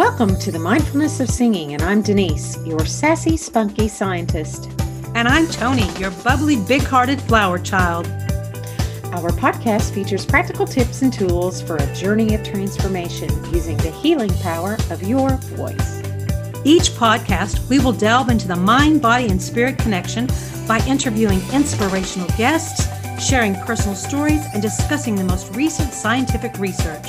Welcome to the Mindfulness of Singing, and I'm Denise, your sassy, spunky scientist. And I'm Tony, your bubbly, big hearted flower child. Our podcast features practical tips and tools for a journey of transformation using the healing power of your voice. Each podcast, we will delve into the mind, body, and spirit connection by interviewing inspirational guests, sharing personal stories, and discussing the most recent scientific research.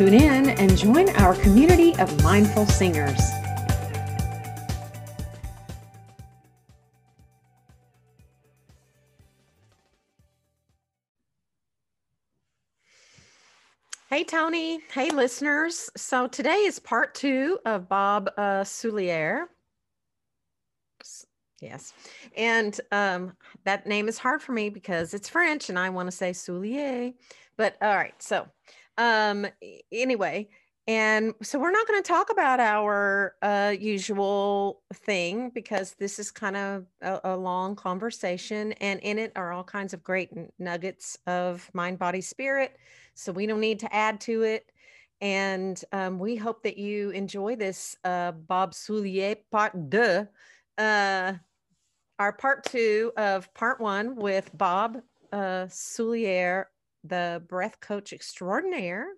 Tune in and join our community of mindful singers. Hey, Tony. Hey, listeners. So today is part two of Bob uh, Soulliere. Yes. And um, that name is hard for me because it's French and I want to say Soulier. But all right. So um, anyway, and so we're not going to talk about our uh, usual thing because this is kind of a, a, long conversation, and in it are all kinds of great nuggets of mind, body, spirit. So we don't need to add to it. And um, we hope that you enjoy this uh, Bob Soulier part deux, uh, our part two of part one with Bob uh, Soulliere, the breath coach extraordinaire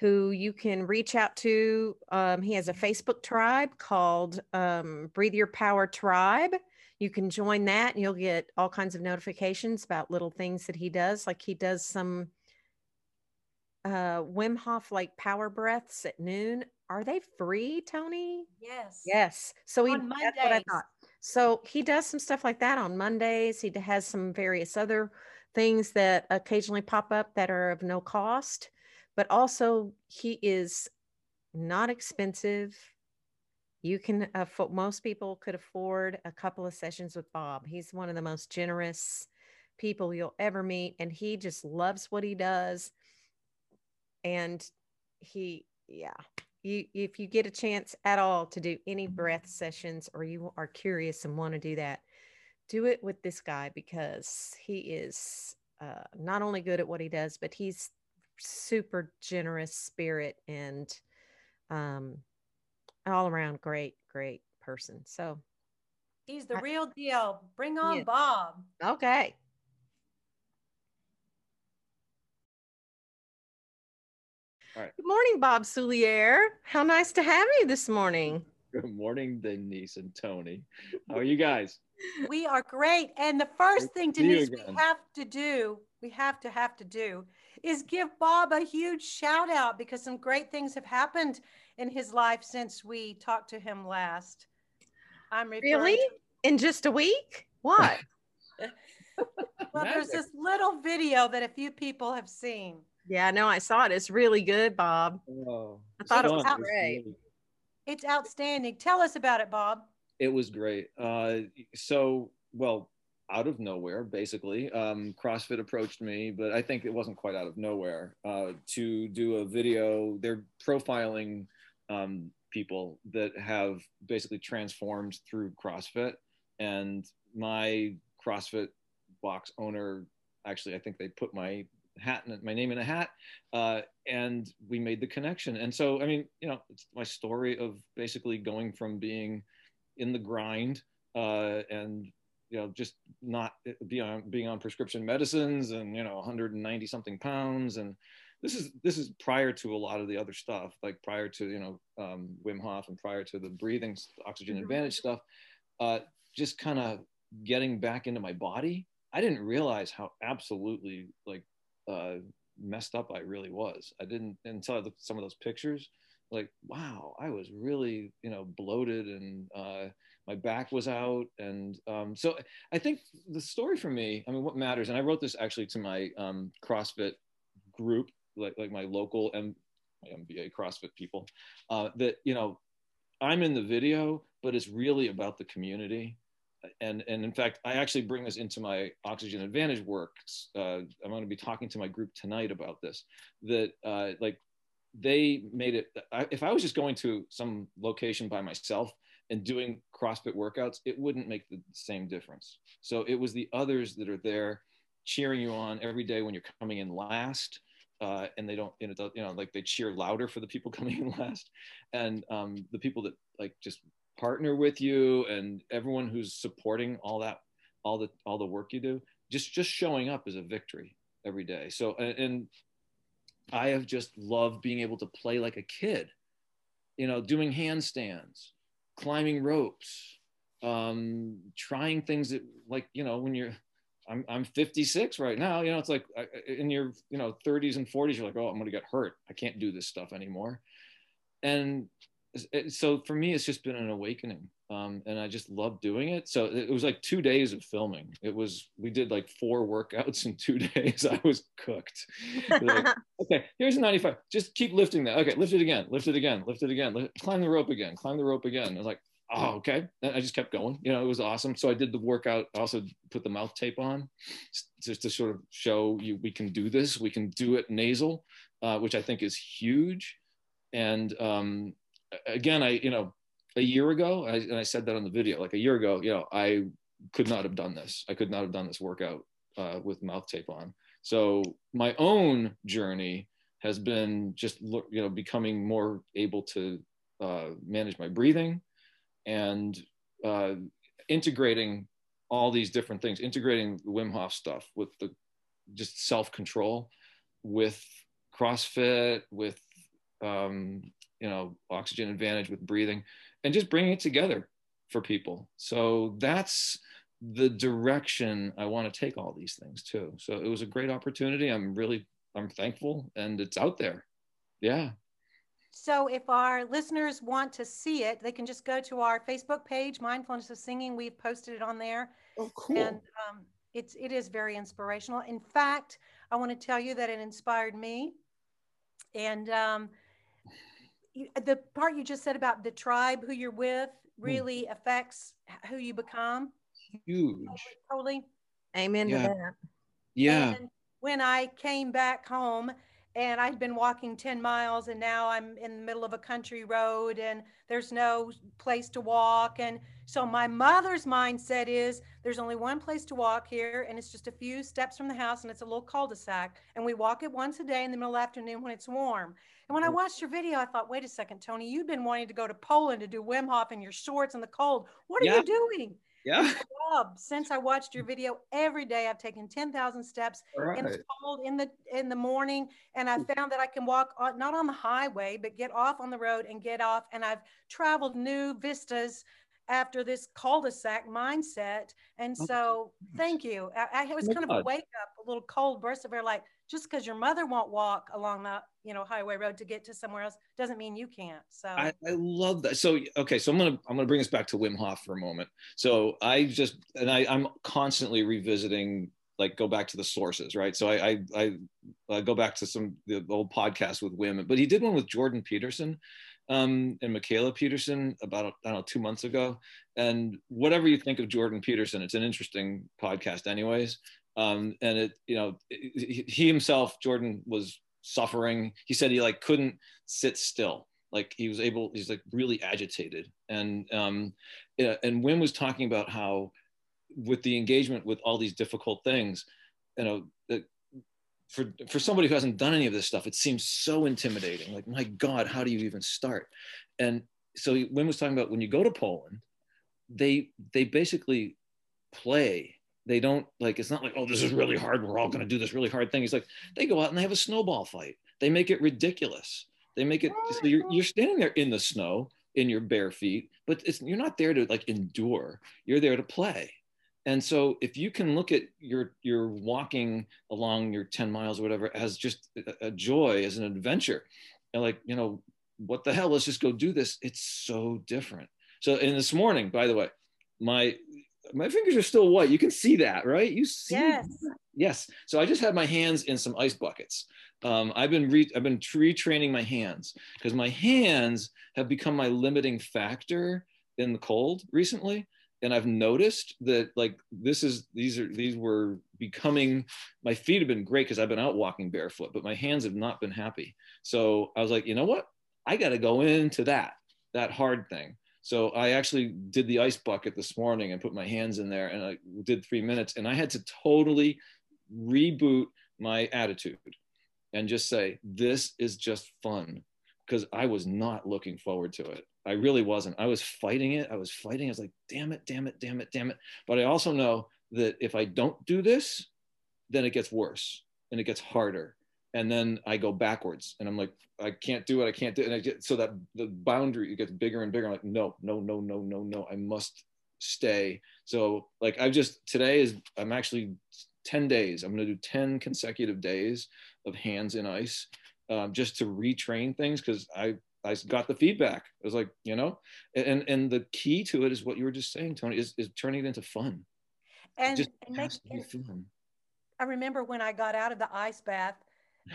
who you can reach out to. Um, he has a Facebook tribe called um, Breathe Your Power Tribe. You can join that and you'll get all kinds of notifications about little things that he does. Like he does some uh, Wim Hof like power breaths at noon. Are they free, Tony? Yes. Yes. So he, that's what I thought. So he does some stuff like that on Mondays. He has some various other things that occasionally pop up that are of no cost but also he is not expensive. You can, uh, most people could afford a couple of sessions with Bob. He's one of the most generous people you'll ever meet, and he just loves what he does. And he, yeah, you, if you get a chance at all to do any breath sessions or you are curious and want to do that, do it with this guy because he is uh, not only good at what he does, but he's super generous spirit and um, all around great, great person. So he's the I, real deal. Bring on yeah. Bob. Okay. All right. Good morning, Bob Soulliere. How nice to have you this morning. Good morning, Denise and Tony. How are you guys? We are great. And the first thing, Denise, we have to do, we have to have to do is give Bob a huge shout out because some great things have happened in his life since we talked to him last. I'm really to- in just a week. What? well, there's this little video that a few people have seen. Yeah, no, I saw it. It's really good, Bob. Oh, I thought it was great. It's outstanding. Tell us about it, Bob. It was great. Uh, so, well, out of nowhere, basically. Um, CrossFit approached me, but I think it wasn't quite out of nowhere uh, to do a video. They're profiling um, people that have basically transformed through CrossFit. And my CrossFit box owner, actually, I think they put my hat and my name in a hat uh, and we made the connection and so i mean you know it's my story of basically going from being in the grind uh, and you know just not eh, be on being on prescription medicines and you know 190 something pounds. And this is this is prior to a lot of the other stuff like prior to you know um, Wim Hof and prior to the breathing oxygen mm-hmm. advantage stuff uh, just kind of getting back into my body. I didn't realize how absolutely like uh, messed up I really was. I didn't until I looked at some of those pictures like wow I was really you know bloated and uh, my back was out. And um, so i think the story for me i mean what matters and i wrote this actually to my um, crossfit group like, like my local M- my mba crossfit people uh, that you know i'm in the video but it's really about the community. And and in fact i actually bring this into my oxygen advantage work uh, i'm going to be talking to my group tonight about this that uh, like they made it I, if i was just going to some location by myself and doing CrossFit workouts, it wouldn't make the same difference. So it was the others that are there cheering you on every day when you're coming in last uh, and they don't, you know, you know, like they cheer louder for the people coming in last, and um, the people that like just partner with you and everyone who's supporting all that, all the all the work you do, just just showing up is a victory every day. So and, and I have just loved being able to play like a kid, you know, doing handstands, climbing ropes, um, trying things that like you know when you're I'm, I'm 56 right now. You know, it's like in your, you know, 30s and 40s, you're like, oh, I'm going to get hurt. I can't do this stuff anymore. And so for me, it's just been an awakening. Um, and I just loved doing it. So it was like two days of filming. It was, we did like four workouts in two days. I was cooked. like, okay, here's a 95. Just keep lifting that. Okay, lift it again, lift it again, lift it again, lift, climb the rope again, climb the rope again. I was like, oh, okay. And I just kept going. You know, it was awesome. So I did the workout, also put the mouth tape on just to sort of show you we can do this. We can do it nasal, uh, which I think is huge. And um, again, I, you know, a year ago, and I said that on the video, like a year ago, you know, I could not have done this. I could not have done this workout uh, with mouth tape on. So my own journey has been just, you know, becoming more able to uh, manage my breathing, and uh, integrating all these different things, integrating Wim Hof stuff with the just self control, with CrossFit, with um, you know oxygen advantage, with breathing, and just bringing it together for people. So that's the direction I want to take all these things too. So it was a great opportunity. I'm really I'm thankful, and it's out there. Yeah. So if our listeners want to see it, they can just go to our Facebook page, Mindfulness of Singing. We've posted it on there. Oh, cool. And um, it's it is very inspirational. In fact, I want to tell you that it inspired me. And um, the part you just said about the tribe, who you're with, hmm. really mm. affects who you become. Huge. Totally. Amen yeah. to that. Yeah. And when I came back home and I'd been walking 10 miles and now I'm in the middle of a country road and there's no place to walk. And so my mother's mindset is there's only one place to walk here and it's just a few steps from the house and it's a little cul-de-sac. And we walk it once a day in the middle of the afternoon when it's warm. And when I watched your video, I thought, wait a second, Tony, you've been wanting to go to Poland to do Wim Hof in your shorts in the cold. What are yeah. you doing? Yeah. Since I watched your video every day, I've taken 10,000 steps right. in the cold in the in the morning, and I found that I can walk on, not on the highway, but get off on the road and get off. And I've traveled new vistas after this cul-de-sac mindset. And so, thank you. I, I was kind of a wake up, a little cold burst of air, like just because your mother won't walk along the you know highway road to get to somewhere else doesn't mean you can't so I, I, love that so okay so i'm gonna i'm gonna bring us back to wim hof for a moment so i just and i i'm constantly revisiting like go back to the sources right so i i, I, I go back to some the old podcast with wim but he did one with jordan peterson um, and Mikhaila Peterson about I don't know two months ago. And whatever you think of Jordan Peterson, it's an interesting podcast, anyways. Um, and it, you know, he himself, Jordan, was suffering. He said he like couldn't sit still. Like he was able, he's like really agitated. And um, and Wim was talking about how, with the engagement with all these difficult things, you know, that for for somebody who hasn't done any of this stuff, it seems so intimidating. Like, my God, how do you even start? And so Wim was talking about when you go to Poland, they they basically play they don't like it's not like oh this is really hard. We're all going to do this really hard thing. It's like they go out and they have a snowball fight. They make it ridiculous. They make it so you're, you're standing there in the snow in your bare feet but it's you're not there to like endure. You're there to play. And so if you can look at your your walking along your 10 miles or whatever as just a, a joy as an adventure and like you know what the hell let's just go do this. It's so different. So in this morning by the way my my fingers are still white. You can see that, right? You see? Yes. Yes. So I just had my hands in some ice buckets. Um, I've been re- I've been retraining my hands because my hands have become my limiting factor in the cold recently, and I've noticed that like this is these are these were becoming my feet have been great because I've been out walking barefoot, but my hands have not been happy. So I was like, you know what? I got to go into that that hard thing. So I actually did the ice bucket this morning and put my hands in there and I did three minutes and I had to totally reboot my attitude. and just say, this is just fun. Because I was not looking forward to it. I really wasn't. I was fighting it. I was fighting. I was like, damn it, damn it, damn it, damn it. But I also know that if I don't do this, then it gets worse and it gets harder. And then I go backwards and I'm like, I can't do it. I can't do it. And I get so that the boundary gets bigger and bigger. I'm like, no, no, no, no, no, no. I must stay. So like I've just today is I'm actually 10 days. I'm gonna do 10 consecutive days of hands in ice um, just to retrain things because I I got the feedback. I was like, you know, and and the key to it is what you were just saying, Tony, is, is turning it into fun. And, just and make, fun. I remember when I got out of the ice bath,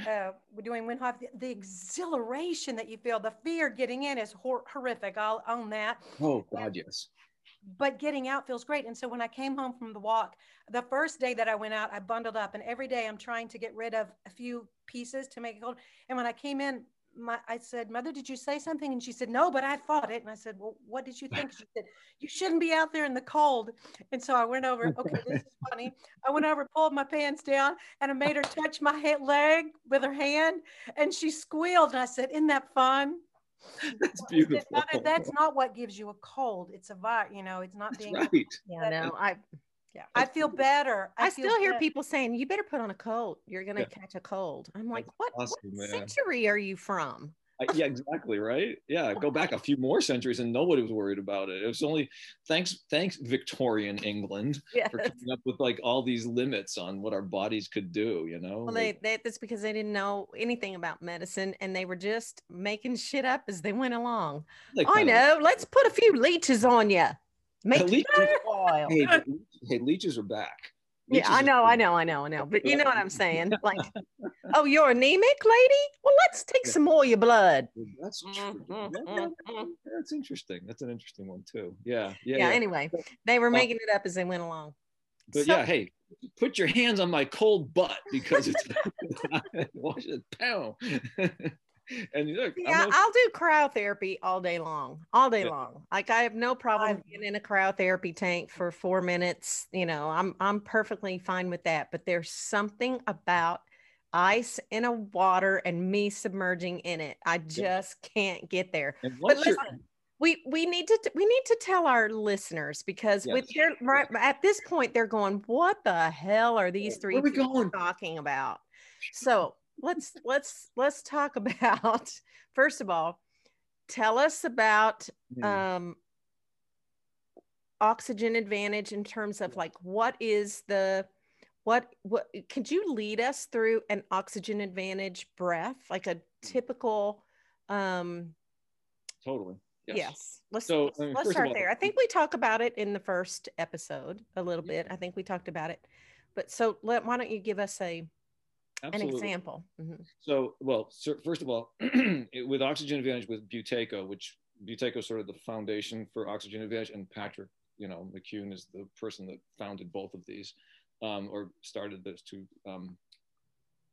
uh, we're doing Wim Hof, the, the, exhilaration that you feel, the fear getting in is hor- horrific. I'll own that. Oh God, yes but getting out feels great. And so when I came home from the walk, the first day that I went out, I bundled up, and every day I'm trying to get rid of a few pieces to make it cold. And when I came in, my, I said, Mother, did you say something? And she said, No, but I fought it. And I said, Well, what did you think? She said, You shouldn't be out there in the cold. And so I went over, okay, this is funny. I went over, pulled my pants down, and I made her touch my head, leg with her hand. And she squealed. And I said, Isn't that fun? That's beautiful. Mother, that's not what gives you a cold. It's a virus. You know, it's not that's being. Right. Yeah, no, I. Yeah, I feel better. I, I still hear people saying, "You better put on a coat. You're gonna yeah. catch a cold." I'm like, "What, awesome, what century are you from?" I, yeah, exactly right. Yeah, go back a few more centuries and nobody was worried about it. It was only thanks thanks Victorian England yes. for coming up with like all these limits on what our bodies could do. You know, well, they, they that's because they didn't know anything about medicine and they were just making shit up as they went along. I know. Of, Let's put a few leeches on you. Make leeches, hey, hey, leeches are back yeah, I know, I know, I know, I know. But you know what I'm saying? Like, oh, you're anemic, lady? Well, let's take some more of your blood. That's true. Mm-hmm, mm-hmm. That's interesting. That's an interesting one too. Yeah. Yeah. Yeah. yeah. Anyway, they were making it up as they went along. But so, yeah, hey, put your hands on my cold butt because it's wash it down. and look, yeah, I'll do cryotherapy all day long, all day yeah. long. Like I have no problem being in a cryotherapy tank for four minutes. You know, I'm I'm perfectly fine with that. But there's something about ice in a water and me submerging in it. I just can't get there. But listen, we we need to we need to tell our listeners because yes. with their right at this point they're going, what the hell are these three people talking about? So let's let's let's talk about first of all tell us about um oxygen advantage in terms of like what is the what what could you lead us through an oxygen advantage breath like a typical um totally. Yes, yes. let's so, let's, I mean, let's start all, there. I think we talk about it in the first episode a little bit. I think we talked about it. But so let, why don't you give us a Absolutely. An example. Mm-hmm. So, well, first of all, with Oxygen Advantage with Buteyko, which Buteyko is sort of the foundation for Oxygen Advantage, and Patrick, you know, McKeown is the person that founded both of these, um, or started those two um,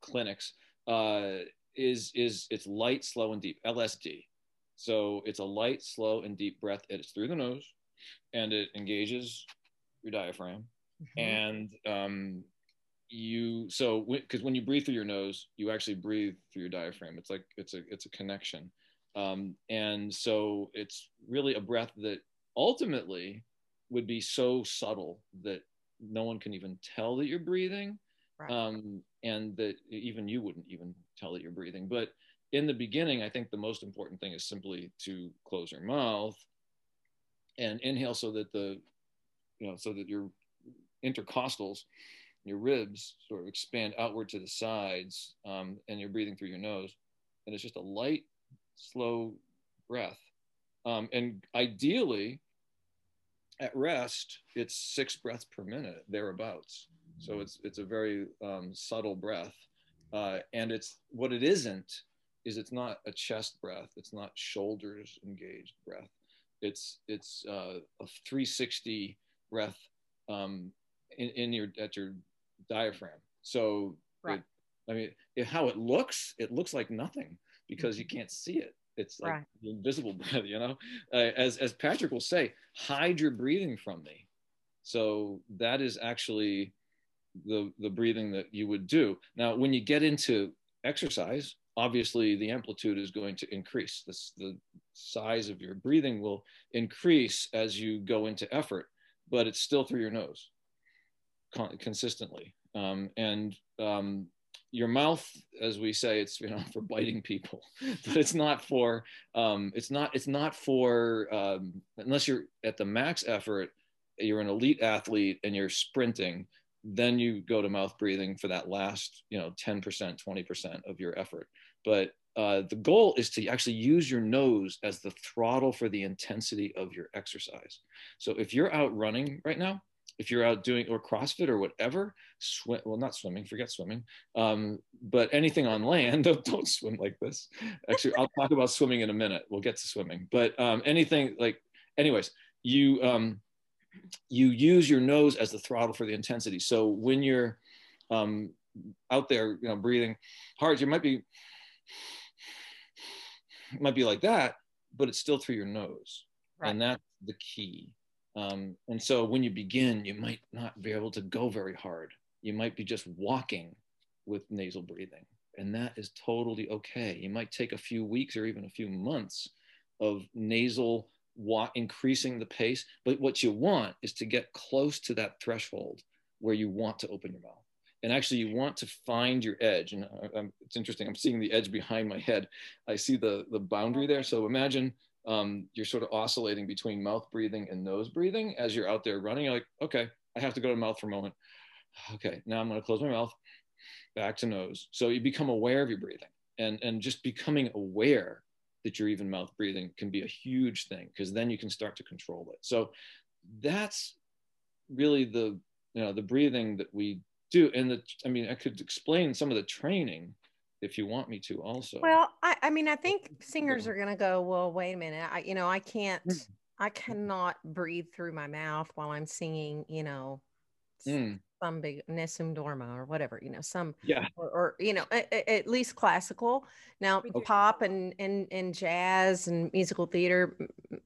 clinics. Uh, is is it's light, slow, and deep LSD. So it's a light, slow, and deep breath. It's through the nose, and it engages your diaphragm, mm-hmm. and um, you so because when you breathe through your nose you actually breathe through your diaphragm. It's like it's a it's a connection. Um, and so it's really a breath that ultimately would be so subtle that no one can even tell that you're breathing right. um, and that even you wouldn't even tell that you're breathing. But in the beginning i think the most important thing is simply to close your mouth and inhale so that the you know so that your intercostals your ribs sort of expand outward to the sides, um, and you're breathing through your nose. And it's just a light, slow breath. Um, and ideally, at rest, it's six breaths per minute, thereabouts. So it's it's a very um, subtle breath, uh, and it's what it isn't is it's not a chest breath. It's not shoulders engaged breath. It's it's uh, a 360 breath um, in, in your at your diaphragm. So, right. it, I mean, it, how it looks, it looks like nothing because you mm-hmm. can't see it. It's like right. invisible breath, you know. Uh, as as Patrick will say, hide your breathing from me. So that is actually the the breathing that you would do. Now, when you get into exercise, obviously the amplitude is going to increase. This, the size of your breathing will increase as you go into effort, but it's still through your nose consistently. Um, and um, your mouth, as we say, it's you know for biting people, but it's not for um, it's not it's not for um, unless you're at the max effort, you're an elite athlete and you're sprinting then you go to mouth breathing for that last you know 10% 20% of your effort. But uh, the goal is to actually use your nose as the throttle for the intensity of your exercise. So if you're out running right now if you're out doing or crossfit or whatever swim well not swimming forget swimming um, but anything on land don't, don't swim like this actually i'll talk about swimming in a minute we'll get to swimming but um, anything like anyways you um, you use your nose as the throttle for the intensity. So when you're um, out there, you know, breathing hard, you might be might be like that, but it's still through your nose, right. and that's the key. Um, and so when you begin, you might not be able to go very hard. You might be just walking with nasal breathing, and that is totally okay. You might take a few weeks or even a few months of nasal increasing the pace. But what you want is to get close to that threshold where you want to open your mouth. And actually, you want to find your edge. And I, I'm, it's interesting. I'm seeing the edge behind my head. I see the the boundary there. So imagine um, you're sort of oscillating between mouth breathing and nose breathing as you're out there running. You're like, okay, I have to go to mouth for a moment. Okay, now I'm going to close my mouth, back to nose. So you become aware of your breathing, and and just becoming aware that you're even mouth breathing can be a huge thing because then you can start to control it. So that's really the you know the breathing that we do and the i mean i could explain some of the training if you want me to also. Well i, I mean i think singers are going to go well wait a minute i you know i can't mm. i cannot breathe through my mouth while i'm singing you know mm. some big Nessun Dorma or whatever, you know, some yeah, or, or you know, at, at, least classical. Now, pop and and and jazz and musical theater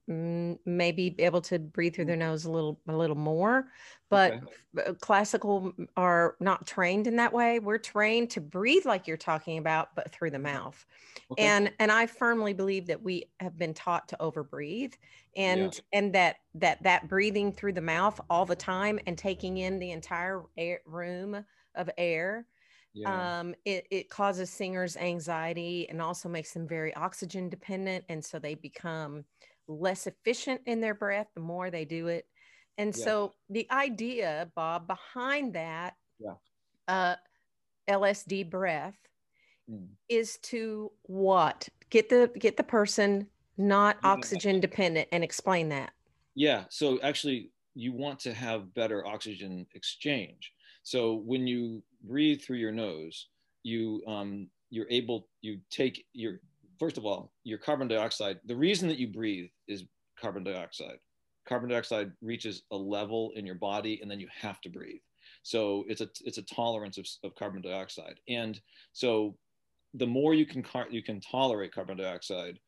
m- may be able to breathe through their nose a little a little more, but okay. classical are not trained in that way. We're trained to breathe like you're talking about, but through the mouth. Okay. And and I firmly believe that we have been taught to overbreathe and yeah. and that that that breathing through the mouth all the time and taking in the entire air, room of air yeah. um, it, it causes singers anxiety and also makes them very oxygen dependent and so they become less efficient in their breath the more they do it and yeah. so the idea bob behind that yeah. uh, lsd breath mm. is to what get the get the person not oxygen dependent and explain that yeah so actually you want to have better oxygen exchange so when you breathe through your nose you um, you're able you take your first of all your carbon dioxide the reason that you breathe is carbon dioxide carbon dioxide reaches a level in your body and then you have to breathe. So it's a it's a tolerance of, of carbon dioxide. And so the more you can you can tolerate carbon dioxide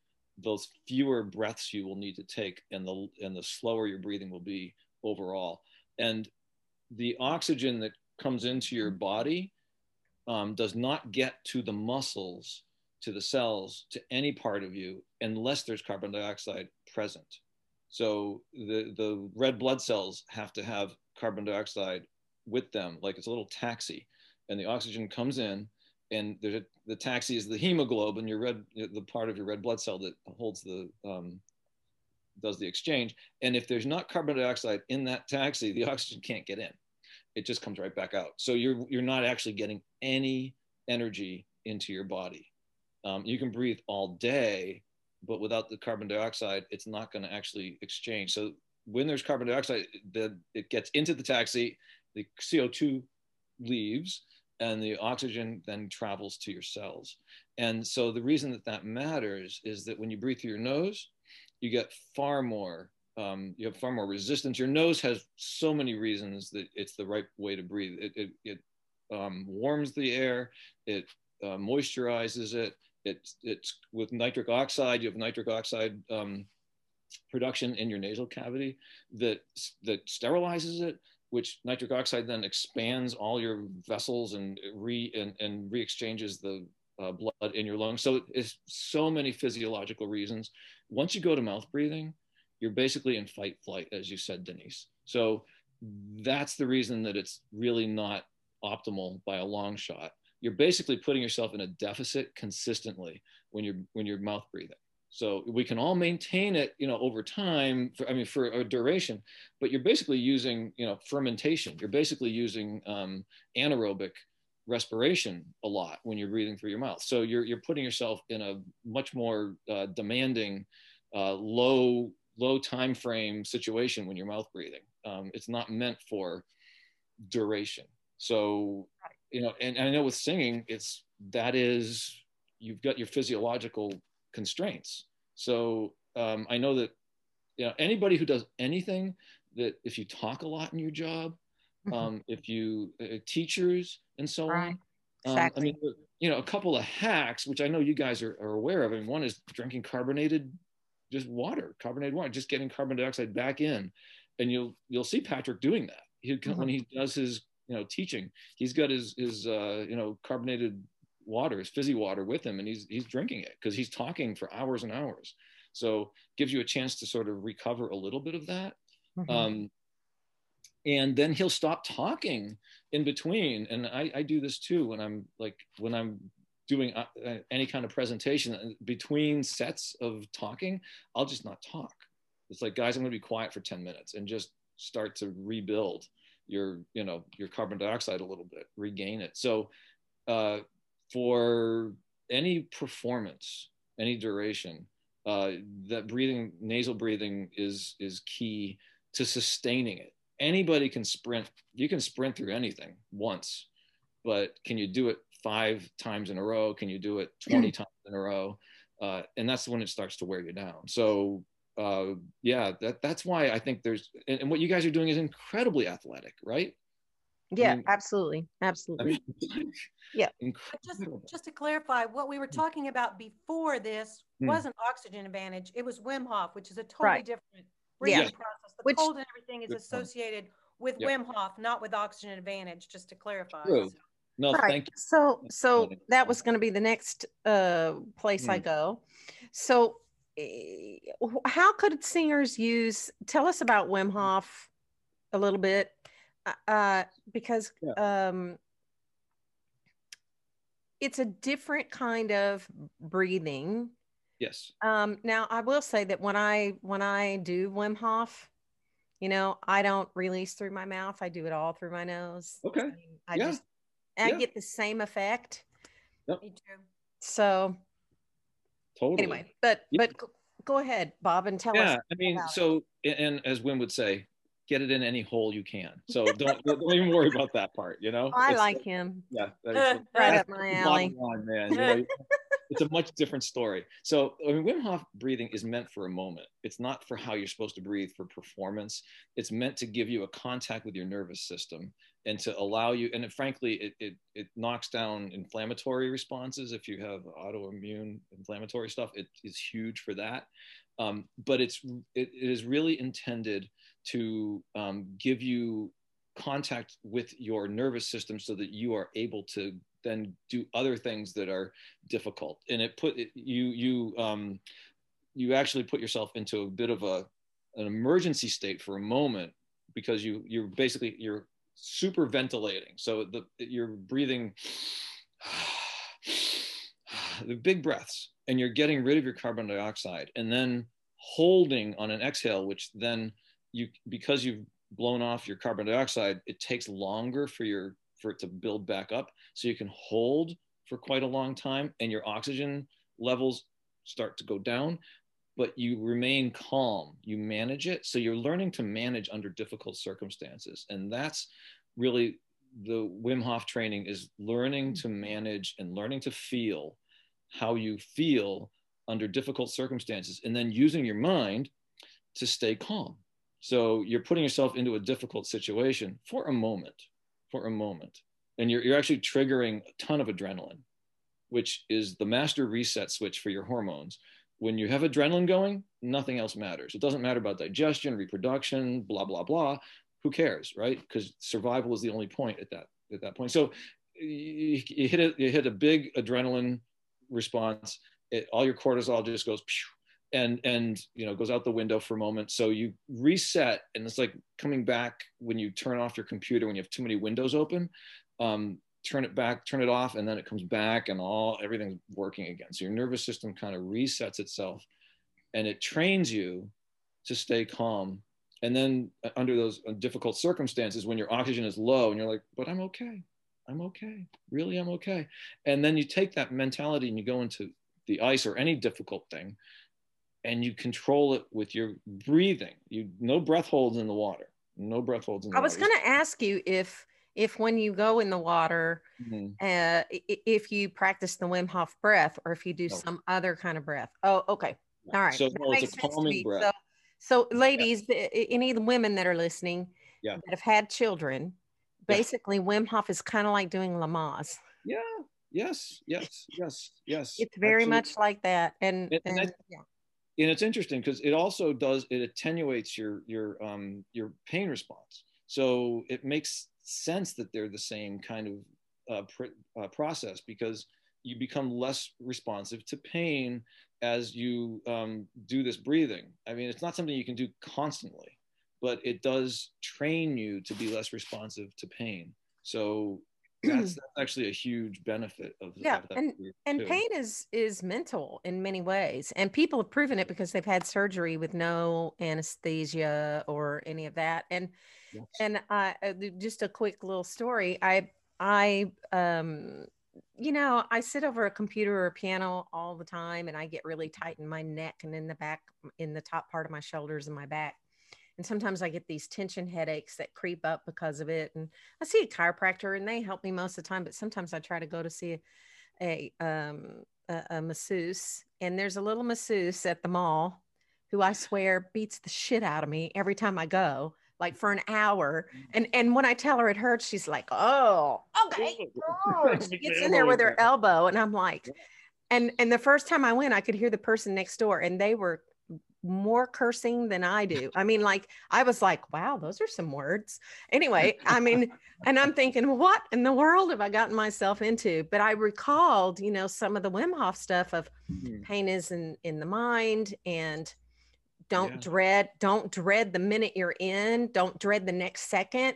those fewer breaths you will need to take and the and the slower your breathing will be overall. And the oxygen that comes into your body um, does not get to the muscles to the cells to any part of you unless there's carbon dioxide present so the the red blood cells have to have carbon dioxide with them like it's a little taxi and the oxygen comes in and a, the taxi is the hemoglobin, your red, the part of your red blood cell that holds the, um, does the exchange. And if there's not carbon dioxide in that taxi, the oxygen can't get in. It just comes right back out. So you're, you're not actually getting any energy into your body. Um, you can breathe all day, but without the carbon dioxide, it's not going to actually exchange. So when there's carbon dioxide, the, it gets into the taxi, the CO2 leaves, and the oxygen then travels to your cells. And so the reason that that matters is that when you breathe through your nose, you get far more, um, you have far more resistance. Your nose has so many reasons that it's the right way to breathe. It, it, it um, warms the air, it uh, moisturizes it. It's, it's with nitric oxide, you have nitric oxide um, production in your nasal cavity that, that sterilizes it which nitric oxide then expands all your vessels and re and, and re-exchanges the uh, blood in your lungs. So it's so many physiological reasons. Once you go to mouth breathing, you're basically in fight flight, as you said, Denise. So that's the reason that it's really not optimal by a long shot. You're basically putting yourself in a deficit consistently when you're when you're mouth breathing. So we can all maintain it, you know, over time. For, I mean, for a duration, but you're basically using, you know, fermentation. You're basically using um, anaerobic respiration a lot when you're breathing through your mouth. So you're you're putting yourself in a much more uh, demanding, uh, low low time frame situation when you're mouth breathing. Um, it's not meant for duration. So you know, and, and I know with singing, it's that is you've got your physiological constraints. So um, I know that you know anybody who does anything that if you talk a lot in your job, mm-hmm. um, if you uh, teachers and so right. on. Exactly. Um, I mean, you know, a couple of hacks, which I know you guys are, are aware of. I mean, one is drinking carbonated, just water, carbonated water, just getting carbon dioxide back in, and you'll you'll see Patrick doing that. He, mm-hmm. When he does his you know teaching, he's got his his uh, you know carbonated water, his fizzy water with him, and he's he's drinking it because he's talking for hours and hours. So gives you a chance to sort of recover a little bit of that. Mm-hmm. Um, and then he'll stop talking in between. And I, I do this too when I'm like when I'm doing uh, uh any kind of presentation uh, between sets of talking, I'll just not talk. It's like, guys, I'm going to be quiet for 10 minutes and just start to rebuild your, you know, your carbon dioxide a little bit, regain it. So uh, for any performance, any duration, uh, that breathing, nasal breathing is is key to sustaining it. Anybody can sprint. You can sprint through anything once, but can you do it five times in a row? Can you do it 20 times in a row? Uh, and that's when it starts to wear you down. So uh, yeah, that, that's why I think there's, and, and, what you guys are doing is incredibly athletic, right? Yeah, I mean, absolutely. Absolutely. I mean, yeah. Just, just to clarify, what we were talking about before this hmm. wasn't oxygen advantage. It was Wim Hof, which is a totally right. different breathing yeah. process. The which, cold and everything is associated with yep. Wim Hof, not with oxygen advantage, just to clarify. True. No, right. thank you. So, so that was going to be the next uh, place hmm. I go. So, how could singers use? Tell us about Wim Hof a little bit uh, because yeah. um, it's a different kind of breathing. Yes. Um, now I will say that when I when I do Wim Hof, you know, I don't release through my mouth. I do it all through my nose. Okay. I, mean, I yeah. just I yeah. get the same effect. Yep. So totally. Anyway, but but go ahead, Bob, and tell yeah, us. Yeah, I mean, so and as Wim would say, get it in any hole you can. So don't, don't even worry about that part. You know, I it's, like him. Yeah, that right up my alley. Line, man. You know, it's a much different story. So I mean, Wim Hof breathing is meant for a moment. It's not for how you're supposed to breathe for performance. It's meant to give you a contact with your nervous system and to allow you. And it, frankly, it, it it knocks down inflammatory responses. If you have autoimmune inflammatory stuff, it is huge for that. Um, but it's it, it is really intended to um, give you contact with your nervous system so that you are able to then do other things that are difficult. And it put you you um, you actually put yourself into a bit of a an emergency state for a moment because you you're basically you're super ventilating so the you're breathing the big breaths and you're getting rid of your carbon dioxide and then holding on an exhale which then you because you've blown off your carbon dioxide, it takes longer for your for it to build back up. So you can hold for quite a long time and your oxygen levels start to go down, but you remain calm. You manage it. So you're learning to manage under difficult circumstances. And that's really the Wim Hof training is learning to manage and learning to feel how you feel under difficult circumstances and then using your mind to stay calm so you're putting yourself into a difficult situation for a moment, for a moment. And you're, you're actually triggering a ton of adrenaline, which is the master reset switch for your hormones. When you have adrenaline going, nothing else matters. It doesn't matter about digestion, reproduction, blah, blah, blah. Who cares, right? Because survival is the only point at that, at that point. So you, you hit a, you hit a big adrenaline response, it, all your cortisol just goes and and you know goes out the window for a moment. So you reset, and it's like coming back when you turn off your computer when you have too many windows open. Um, turn it back, turn it off, and then it comes back, and all everything's working again. So your nervous system kind of resets itself, and it trains you to stay calm. And then uh, under those uh, difficult circumstances, when your oxygen is low, and you're like, "But I'm okay, I'm okay, really, I'm okay," and then you take that mentality and you go into the ice or any difficult thing, and you control it with your breathing. You no breath holds in the water. No breath holds in the water. I was going to ask you if if when you go in the water, mm-hmm. uh, if you practice the Wim Hof breath or if you do no. some other kind of breath. Oh, okay. All right. So no, it's a calming breath. So, so ladies, yeah. any of the women that are listening yeah. that have had children, basically yeah. Wim Hof is kind of like doing Lamaze. Yeah. Yes. Yes. Yes. Yes. It's very Absolutely. much like that. And, and, and, and yeah and it's interesting because it also does it attenuates your your um your pain response. So it makes sense that they're the same kind of uh, pr- uh, process because you become less responsive to pain as you um, do this breathing. I mean it's not something you can do constantly but it does train you to be less responsive to pain. So that's, that's actually a huge benefit of yeah of and and too. pain is is mental in many ways and people have proven it because they've had surgery with no anesthesia or any of that and yes. and i uh, just a quick little story i i um you know i sit over a computer or a piano all the time and i get really tight in my neck and in the back in the top part of my shoulders and my back and sometimes I get these tension headaches that creep up because of it. And I see a chiropractor and they help me most of the time, but sometimes I try to go to see a, a, um, a, a masseuse. And there's a little masseuse at the mall who I swear beats the shit out of me every time I go like for an hour. And and when I tell her it hurts, she's like, oh, okay. Oh. She gets in there with her elbow. And I'm like, and and the first time I went, I could hear the person next door and they were more cursing than I do. I mean, like, I was like, wow, those are some words. Anyway, I mean, and I'm thinking, what in the world have I gotten myself into? But I recalled, you know, some of the Wim Hof stuff of mm-hmm. pain is in, in the mind and don't yeah. dread, don't dread the minute you're in, don't dread the next second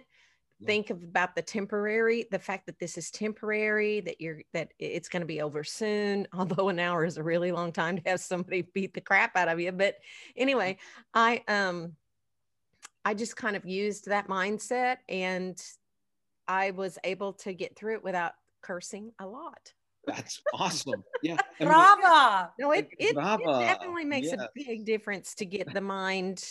think about the temporary the fact that this is temporary that you're that it's going to be over soon although an hour is a really long time to have somebody beat the crap out of you but anyway i um i just kind of used that mindset and i was able to get through it without cursing a lot that's awesome. Yeah. I mean, Brava. No, it, it, it definitely makes yes. a big difference to get the mind.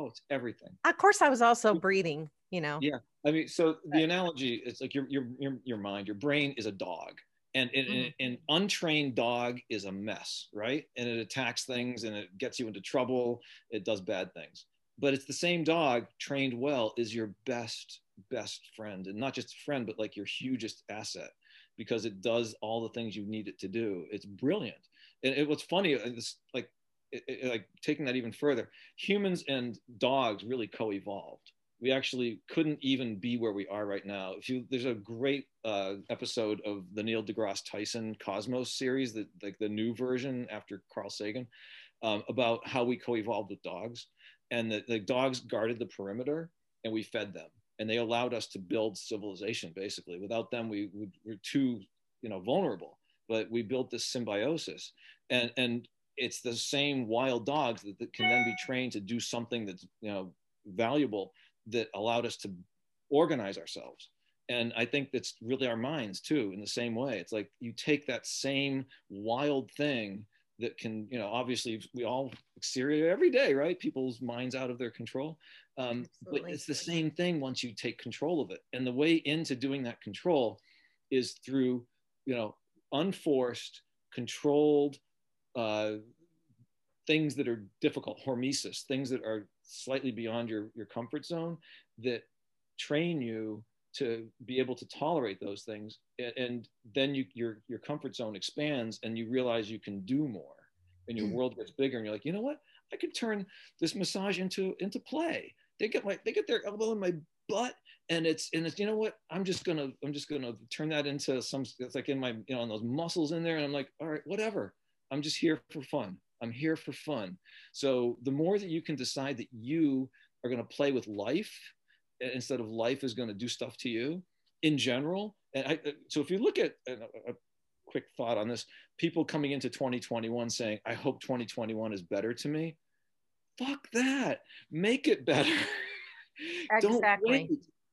Oh, it's everything. Of course, I was also breathing, you know. Yeah. I mean, so the analogy is like your your your, your mind, your brain is a dog, and, and, mm. an untrained dog is a mess, right? And it attacks things and it gets you into trouble. It does bad things. But it's the same dog trained well is your best best friend, and not just a friend, but like your hugest asset because it does all the things you need it to do. It's brilliant. And it, what's funny, it's like it, it, like taking that even further, humans and dogs really co-evolved we actually couldn't even be where we are right now. If you, there's a great uh, episode of the Neil deGrasse Tyson Cosmos series, that like the new version after Carl Sagan, um, about how we co-evolved with dogs, and the, the dogs guarded the perimeter, and we fed them, and they allowed us to build civilization. Basically, without them, we, we were too, you know, vulnerable. But we built this symbiosis, and and it's the same wild dogs that, that can then be trained to do something that's you know valuable that allowed us to organize ourselves. And i think that's really our minds too in the same way. It's like you take that same wild thing that can you know obviously we all experience every day right? People's minds out of their control. Um, but it's the same thing once you take control of it. And the way into doing that control is through you know unforced controlled uh, things that are difficult hormesis things that are slightly beyond your, your comfort zone that train you to be able to tolerate those things. And then you, your your comfort zone expands and you realize you can do more and your mm. world gets bigger and you're like you know what? I could turn this massage into into play. They get my they get their elbow in my butt and it's and it's you know what? I'm just gonna i'm just gonna turn that into some it's like in my you know on those muscles in there. And i'm like all right whatever i'm just here for fun. I'm here for fun. So the more that you can decide that you are going to play with life instead of life is going to do stuff to you in general and I, uh, so if you look at a, a quick thought on this people coming into 2021 saying i hope 2021 is better to me fuck that. Make it better. Exactly. don't wait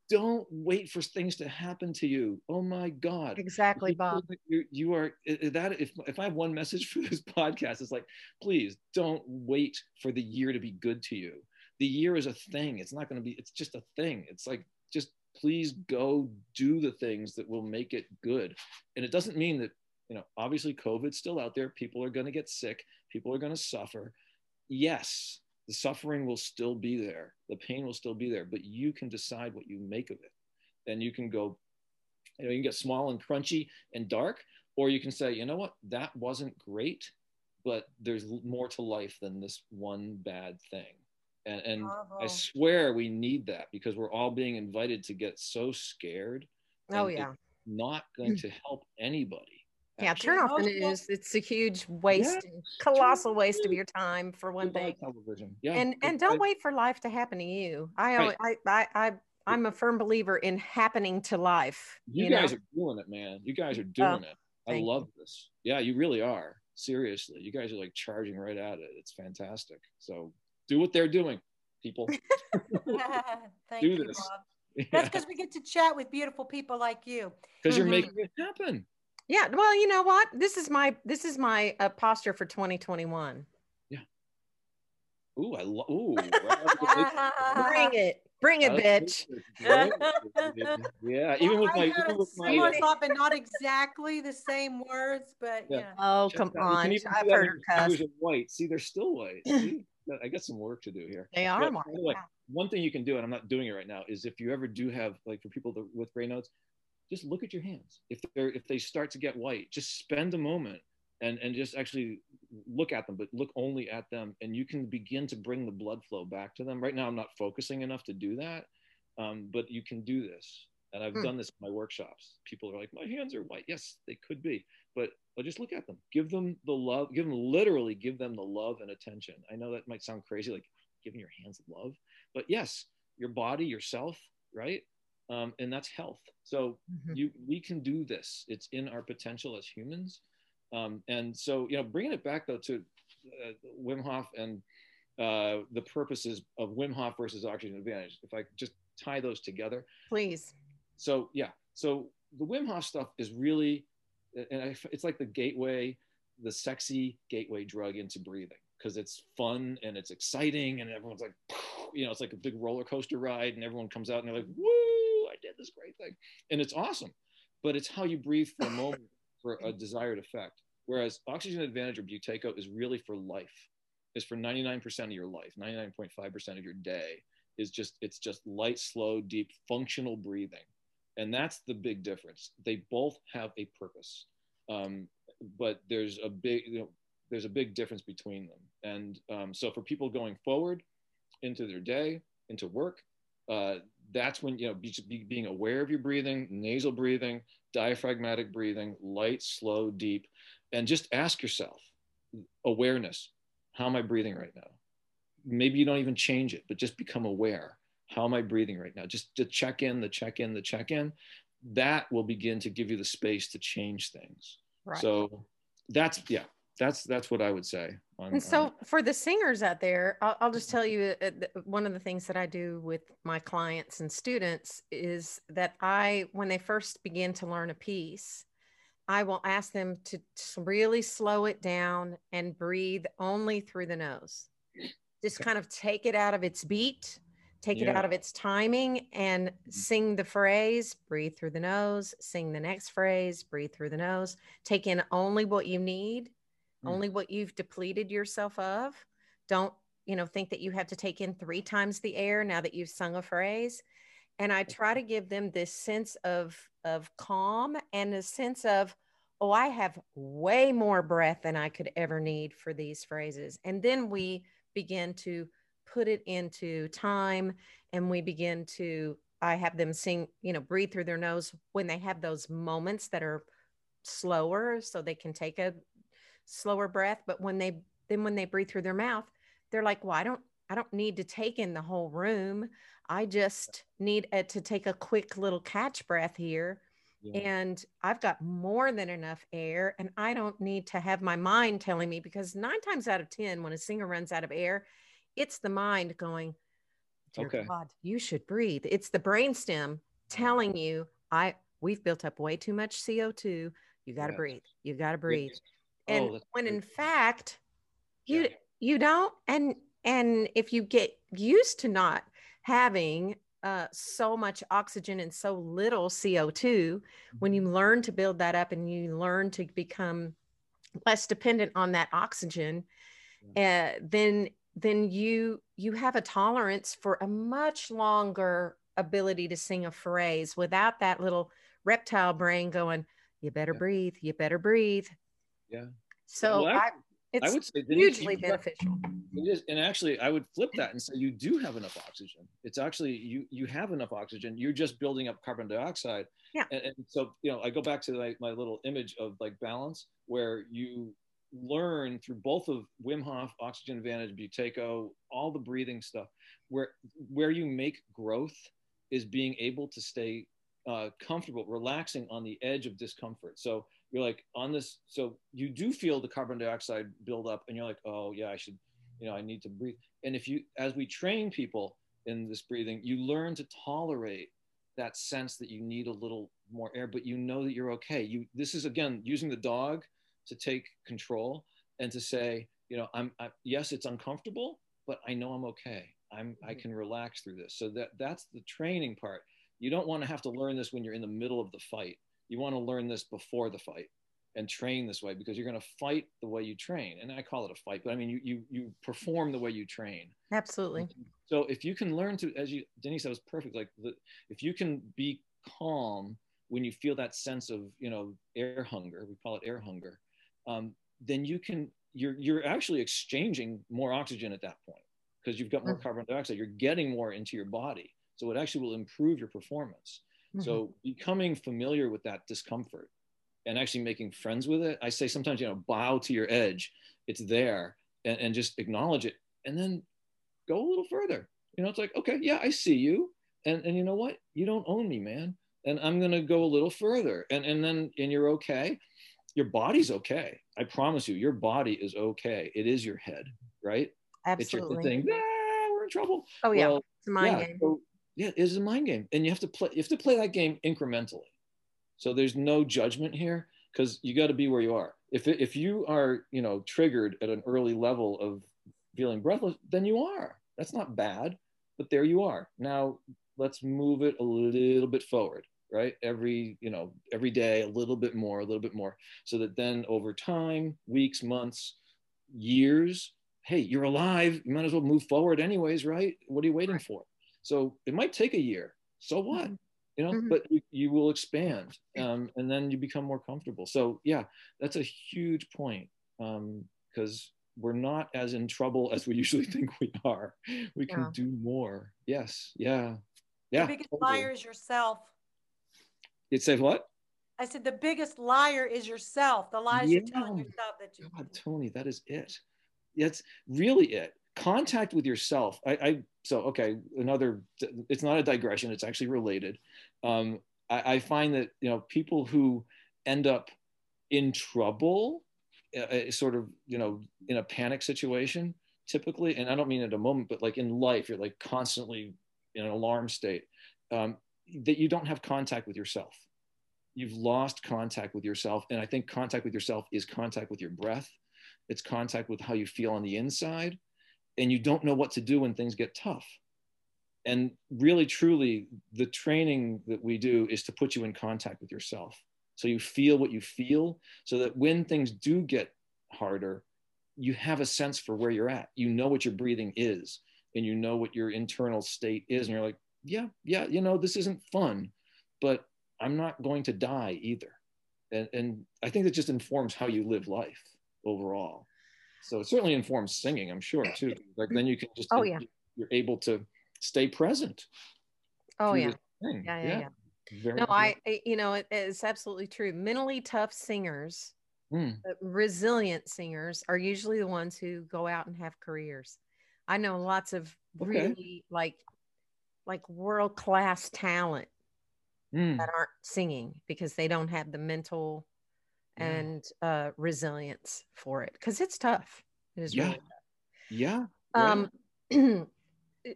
don't wait for things to happen to you. Oh my god. Exactly bob. you, you are that if, if i have one message for this podcast it's like please don't wait for the year to be good to you. The year is a thing. It's not going to be it's just a thing. It's like just please go do the things that will make it good. And it doesn't mean that you know obviously covid's still out there. People are going to get sick. People are going to suffer. Yes the suffering will still be there. The pain will still be there but you can decide what you make of it. Then you can go you know you can get small and crunchy and dark or you can say you know what? That wasn't great but there's more to life than this one bad thing. And, and i oh. swear we need that because we're all being invited to get so scared oh yeah. not going to help anybody yeah, turn off the news. It's a huge waste, yeah, colossal waste of your time for one thing. Television. Yeah. And and don't wait for life to happen to you. I right. I, I I I'm a firm believer in happening to life. You, you guys know? are doing it, man. You guys are doing oh, it. I love you. this. Yeah, you really are. Seriously. You guys are like charging right at it. It's fantastic. So do what they're doing, people. Thank do you, this. Bob. That's because we get to chat with beautiful people like you. Because mm-hmm. you're making it happen. Yeah. Well, you know what? This is my this is my uh, posture for 2021. Yeah. Ooh, I love. Ooh. Bring it. Bring it, bitch. yeah, even with my, even with my similar thought, but not exactly the same words, but yeah. yeah. Oh, come on! I've heard her cuss. White. See, they're still white. See? I got some work to do here. They are. Yeah, way, one thing you can do, and I'm not doing it right now, is if you ever do have like for people that, with Raynaud's, just look at your hands. If they're if they start to get white, just spend a moment and and just actually look at them, but look only at them, and you can begin to bring the blood flow back to them. Right now, I'm not focusing enough to do that, um, but you can do this. And I've hmm. done this in my workshops. People are like, my hands are white. Yes, they could be, but I'll just look at them. Give them the love. Give them literally give them the love and attention. I know that might sound crazy, like giving your hands love, but yes, your body, yourself, right? Um, and that's health. So mm-hmm. you we can do this. It's in our potential as humans, um, and so you know, bringing it back though to uh, Wim Hof and uh, the purposes of Wim Hof versus Oxygen Advantage. If I just tie those together, please. So yeah, so the Wim Hof stuff is really, and I, it's like the gateway, the sexy gateway drug into breathing because it's fun and it's exciting and everyone's like, you know, it's like a big roller coaster ride and everyone comes out and they're like, woo this great thing. And it's awesome. But it's how you breathe for a moment for a desired effect. Whereas Oxygen Advantage or Buteyko is really for life. Is for 99% of your life, 99.5% of your day is just it's just light, slow, deep, functional breathing. And that's the big difference. They both have a purpose. Um, but there's a big you know, there's a big difference between them. And um, so for people going forward into their day, into work, uh, that's when you know be, be, being aware of your breathing nasal breathing diaphragmatic breathing light slow deep and just ask yourself awareness how am i breathing right now maybe you don't even change it but just become aware how am i breathing right now just to check in the check in the check in that will begin to give you the space to change things right. so that's yeah that's that's what I would say. On, and so, on... for the singers out there, I'll, I'll just tell you uh, one of the things that I do with my clients and students is that I, when they first begin to learn a piece, I will ask them to really slow it down and breathe only through the nose. Just kind of take it out of its beat, take yeah. it out of its timing, and mm-hmm. sing the phrase, breathe through the nose, sing the next phrase, breathe through the nose, take in only what you need mm. only what you've depleted yourself of. Don't, you know, think that you have to take in three times the air now that you've sung a phrase. And I try to give them this sense of of calm and a sense of, oh, I have way more breath than I could ever need for these phrases. And then we begin to put it into time and we begin to I have them sing, you know, breathe through their nose when they have those moments that are slower so they can take a slower breath. But when they then when they breathe through their mouth, they're like, well, I don't I don't need to take in the whole room. I just need a, to take a quick little catch breath here. Yeah. And I've got more than enough air, and I don't need to have my mind telling me because nine times out of 10, when a singer runs out of air, it's the mind going, okay. God, you should breathe. It's the brainstem telling you, I we've built up way too much CO2. You got to yeah. breathe. You got to breathe. Yeah. And oh, when in fact, you yeah. you don't. And and if you get used to not having uh, so much oxygen and so little CO2, when you mm-hmm. learn to build that up and you learn to become less dependent on that oxygen, uh, then then you you have a tolerance for a much longer ability to sing a phrase without that little reptile brain going you better yeah. breathe you better breathe yeah. So well, I, it's I would say hugely beneficial. It is and actually i would flip that and say you do have enough oxygen. It's actually you you have enough oxygen. You're just building up carbon dioxide. Yeah. And, and so you know i go back to like my little image of like balance where you learn through both of Wim Hof, Oxygen Advantage, Buteyko, all the breathing stuff, where where you make growth is being able to stay uh, comfortable, relaxing on the edge of discomfort. So you're like on this, so you do feel the carbon dioxide build up, and you're like, oh yeah, I should, you know, I need to breathe. And if you, as we train people in this breathing, you learn to tolerate that sense that you need a little more air, but you know that you're okay. You, this is again using the dog to take control and to say, you know, I'm, I, yes, it's uncomfortable, but I know I'm okay. I'm, I mm-hmm. can relax through this. So that that's the training part. You don't want to have to learn this when you're in the middle of the fight. You want to learn this before the fight and train this way because you're going to fight the way you train. And I call it a fight, but I mean, you, you, you perform the way you train. Absolutely. So if you can learn to, as you, Denise, that was perfect. Like the, if you can be calm when you feel that sense of, you know, air hunger, we call it air hunger, um, then you can you're you're actually exchanging more oxygen at that point because you've got more mm-hmm. carbon dioxide. You're getting more into your body, so it actually will improve your performance. Mm-hmm. So becoming familiar with that discomfort and actually making friends with it. I say sometimes you know bow to your edge. It's there and, and just acknowledge it, and then go a little further. You know, it's like okay, yeah, I see you, and and you know what? You don't own me, man. And I'm gonna go a little further, and and then and you're okay your body's okay. I promise you, your body is okay. It is your head, right? Absolutely. It's your thing. Ah, we're in trouble. Oh yeah, well, it's a mind yeah, game. So, yeah, it is a mind game, and you have to play. You have to play that game incrementally. So there's no judgment here because you got to be where you are. If if you are you know triggered at an early level of feeling breathless, then you are. That's not bad, but there you are. Now let's move it a little bit forward right every you know every day a little bit more a little bit more so that then over time weeks months years hey you're alive you might as well move forward anyways right what are you waiting for so it might take a year so what mm-hmm. you know mm-hmm. but you, you, will expand um, and then you become more comfortable so yeah that's a huge point because um, we're not as in trouble as we usually think we are we can yeah. do more yes yeah yeah the biggest totally. liar is yourself You'd say what? I said the biggest liar is yourself. The lies yeah. you're telling yourself that you. God, Tony, that is it. That's really it. Contact with yourself. I, I so okay. Another. It's not a digression. It's actually related. Um, I, I find that you know people who end up in trouble, uh, uh, sort of you know in a panic situation, typically, and I don't mean at a moment, but like in life, you're like constantly in an alarm state. Um, that you don't have contact with yourself. You've lost contact with yourself. And I think contact with yourself is contact with your breath, it's contact with how you feel on the inside. And you don't know what to do when things get tough. And really, truly, the training that we do is to put you in contact with yourself. So you feel what you feel, so that when things do get harder, you have a sense for where you're at. You know what your breathing is, and you know what your internal state is. And you're like, yeah, yeah, you know, this isn't fun, but I'm not going to die either. And, and I think that just informs how you live life overall. So it certainly informs singing, I'm sure, too. Like then you can just, oh, yeah. you're able to stay present. Oh, yeah. Yeah, yeah, yeah. yeah. no, I, you know, it, it's absolutely true. Mentally tough singers, mm. resilient singers are usually the ones who go out and have careers. I know lots of okay. really like, like world class talent mm. that aren't singing because they don't have the mental and uh, resilience for it because it's tough. It is yeah. really tough. Yeah. Um,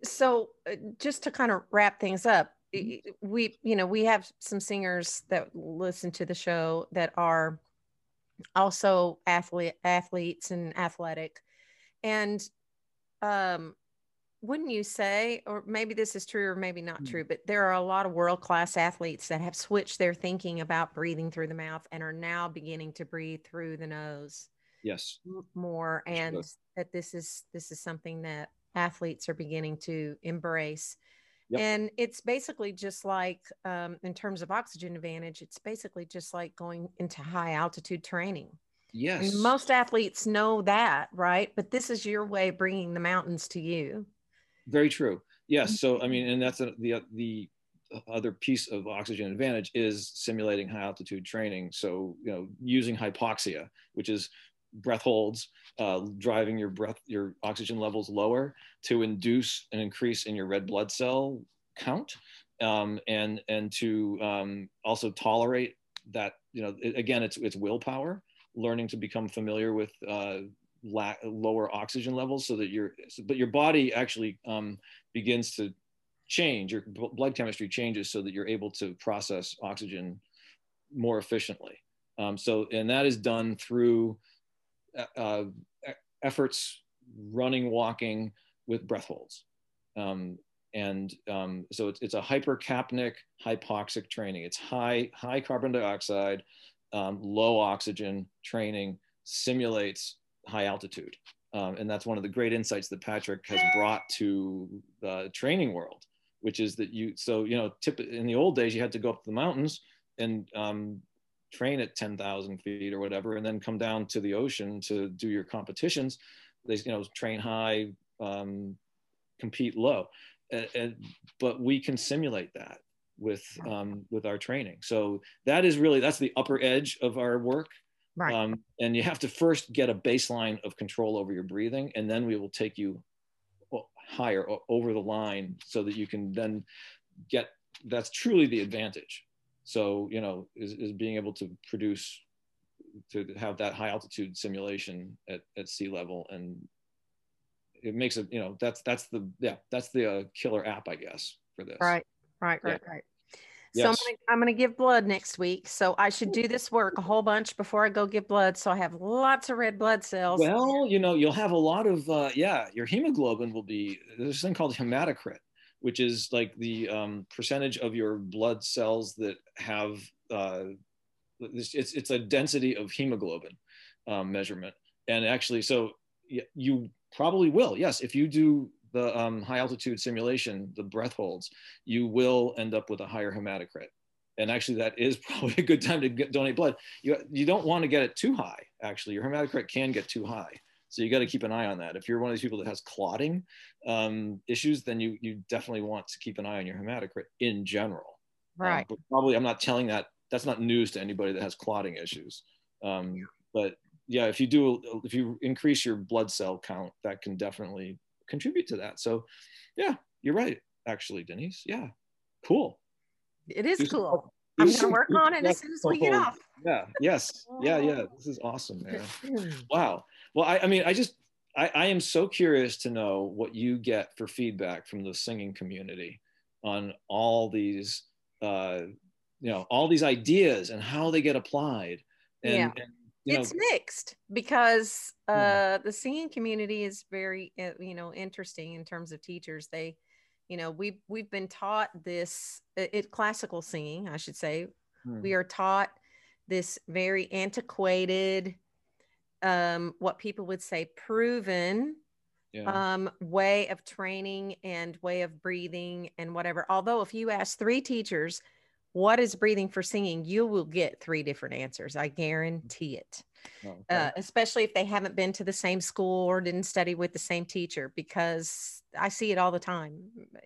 so uh, just to kind of wrap things up, mm-hmm. we, you know, we have some singers that listen to the show that are also athlete athletes and athletic. And um, wouldn't you say, or maybe this is true or maybe not true, mm. but there are a lot of world class athletes that have switched their thinking about breathing through the mouth and are now beginning to breathe through the nose. Yes. More and sure. that this is this is something that athletes are beginning to embrace. Yep. And it's basically just like, um, in terms of oxygen advantage, it's basically just like going into high altitude training. Yes. And most athletes know that, right? But this is your way of bringing the mountains to you. Very true. Yes. So I mean, and that's a, the the other piece of oxygen advantage is simulating high altitude training. So you know, using hypoxia, which is breath holds, uh, driving your breath, your oxygen levels lower to induce an increase in your red blood cell count, um, and and to um, also tolerate that. You know, it, again, it's it's willpower, learning to become familiar with uh, la- lower oxygen levels so that your but your body actually um, begins to change your b- blood chemistry changes so that you're able to process oxygen more efficiently. Um, so and that is done through uh efforts running walking with breath holds. Um, and um, so it's, it's a hypercapnic hypoxic training. It's high high carbon dioxide um, low oxygen training simulates high altitude. Um, and that's one of the great insights that Patrick has brought to the training world, which is that you, so, you know, tip, in the old days, you had to go up the mountains and um, train at 10,000 feet or whatever, and then come down to the ocean to do your competitions. They, you know, train high, um, compete low. And, and, but we can simulate that with, um, with our training. So that is really, that's the upper edge of our work Right. Um, and you have to first get a baseline of control over your breathing, and then we will take you higher over the line so that you can then get that's truly the advantage. So, you know, is, is being able to produce, to have that high altitude simulation at, at sea level. And it makes it, you know, that's, that's the, yeah, that's the uh, killer app, I guess, for this. Right, right, right, yeah. right. So yes. I'm gonna, give blood next week. So I should do this work a whole bunch before I go give blood. So I have lots of red blood cells. Well, you know, you'll have a lot of uh, yeah. Your hemoglobin will be there's a thing called hematocrit, which is like the um, percentage of your blood cells that have uh, it's it's a density of hemoglobin um, measurement. And actually, so you probably will yes if you do the um, high altitude simulation, the breath holds, you will end up with a higher hematocrit. And actually, that is probably a good time to get, donate blood. You, you don't want to get it too high, actually. Your hematocrit can get too high. So you got to keep an eye on that. If you're one of these people that has clotting um, issues, then you, you definitely want to keep an eye on your hematocrit in general. Um, right. Um, but probably, I'm not telling that, that's not news to anybody that has clotting issues. Um, but yeah, if you do, if you increase your blood cell count, that can definitely contribute to that. So yeah, you're right, actually, Denise. Yeah, cool. It is cool. I'm going to work on it as soon as we get off. Yeah, yes. Yeah, yeah. This is awesome, man. wow. Well, I, I mean, I just, I, I am so curious to know what you get for feedback from the singing community on all these, uh, you know, all these ideas and how they get applied. And, yeah. and it's mixed because uh, the singing community is very uh, you know interesting in terms of teachers they you know we we've been taught this it classical singing i should say hmm. we are taught this very antiquated um what people would say proven yeah. um way of training and way of breathing and whatever although if you ask three teachers what is breathing for singing you will get three different answers i guarantee it oh, okay. uh, especially if they haven't been to the same school or didn't study with the same teacher because i see it all the time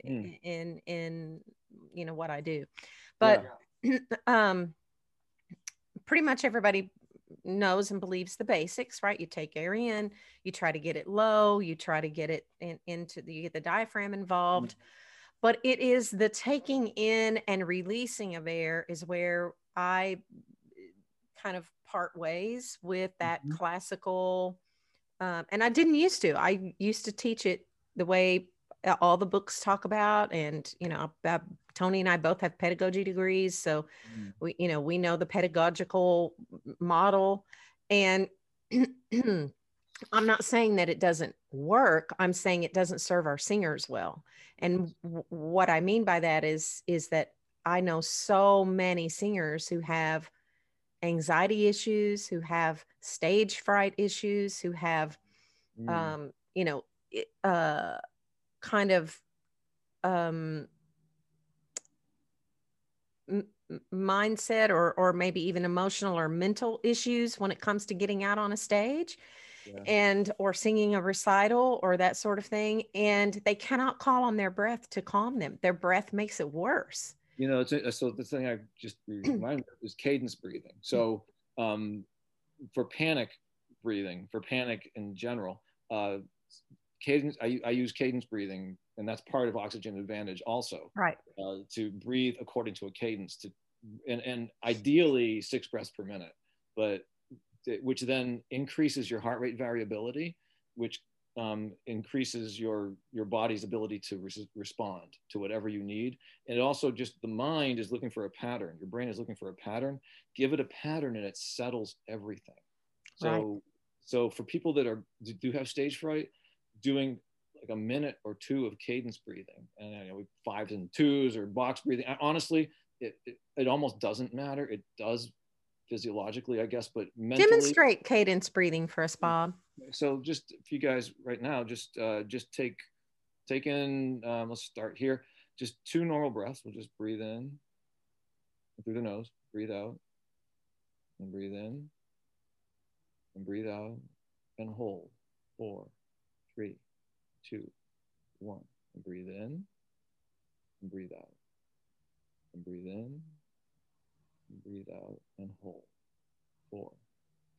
mm. in in you know what I do. But yeah. um, pretty much everybody knows and believes the basics, right? You take air in, you try to get it low, you try to get it in, into the, you get the diaphragm involved. Mm-hmm. But it is the taking in and releasing of air is where I kind of part ways with that mm-hmm. classical. Um, and I didn't used to. I used to teach it the way all the books talk about, and you know, Tony and I both have pedagogy degrees, so mm. we, you know, we know the pedagogical model. And I'm not saying that it doesn't work. I'm saying it doesn't serve our singers well. And w- what I mean by that is is that I know so many singers who have anxiety issues, who have stage fright issues, who have, mm. um, you know, uh, kind of um, m- mindset or or maybe even emotional or mental issues when it comes to getting out on a stage. Yeah. and or singing a recital or that sort of thing and they cannot call on their breath to calm them their breath makes it worse you know, it's, so the thing I just reminded of is cadence breathing. So um, for panic breathing, for panic in general, uh, cadence, I, I use cadence breathing, and that's part of oxygen advantage also. Right. Uh, to breathe according to a cadence to, and, and ideally six breaths per minute, but which then increases your heart rate variability, which um, increases your your body's ability to re- respond to whatever you need. And it also just the mind is looking for a pattern. Your brain is looking for a pattern. Give it a pattern and it settles everything. So right. so for people that are do have stage fright doing like a minute or two of cadence breathing and you know, fives and twos or box breathing I, honestly it, it, it almost doesn't matter. It does physiologically i guess but mentally, demonstrate cadence breathing for us bob. So just if you guys right now just uh, just take take in um, let's start here. Just two normal breaths. We'll just breathe in through the nose breathe out and breathe in and breathe out and hold. Four three two one. And breathe in and breathe out and breathe in breathe out and hold four